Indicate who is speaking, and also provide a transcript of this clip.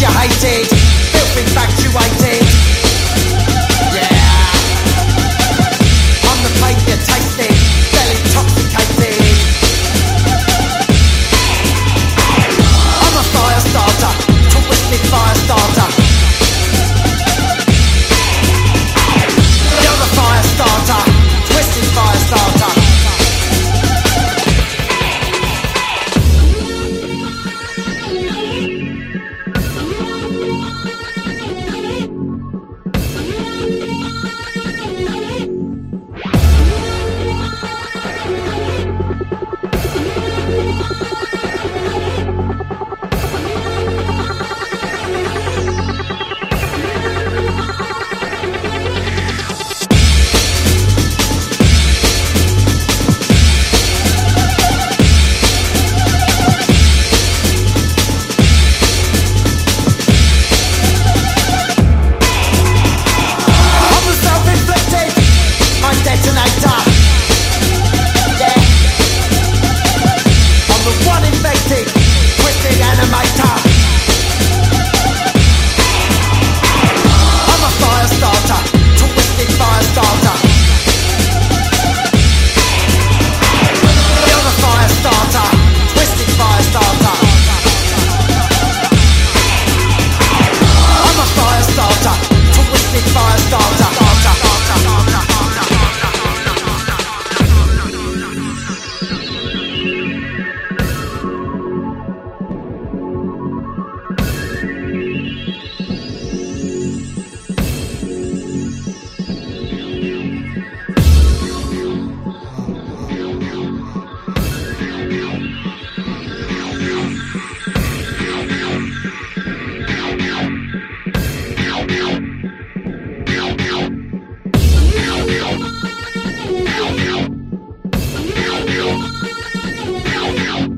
Speaker 1: you hated, filth infatuated. Bye.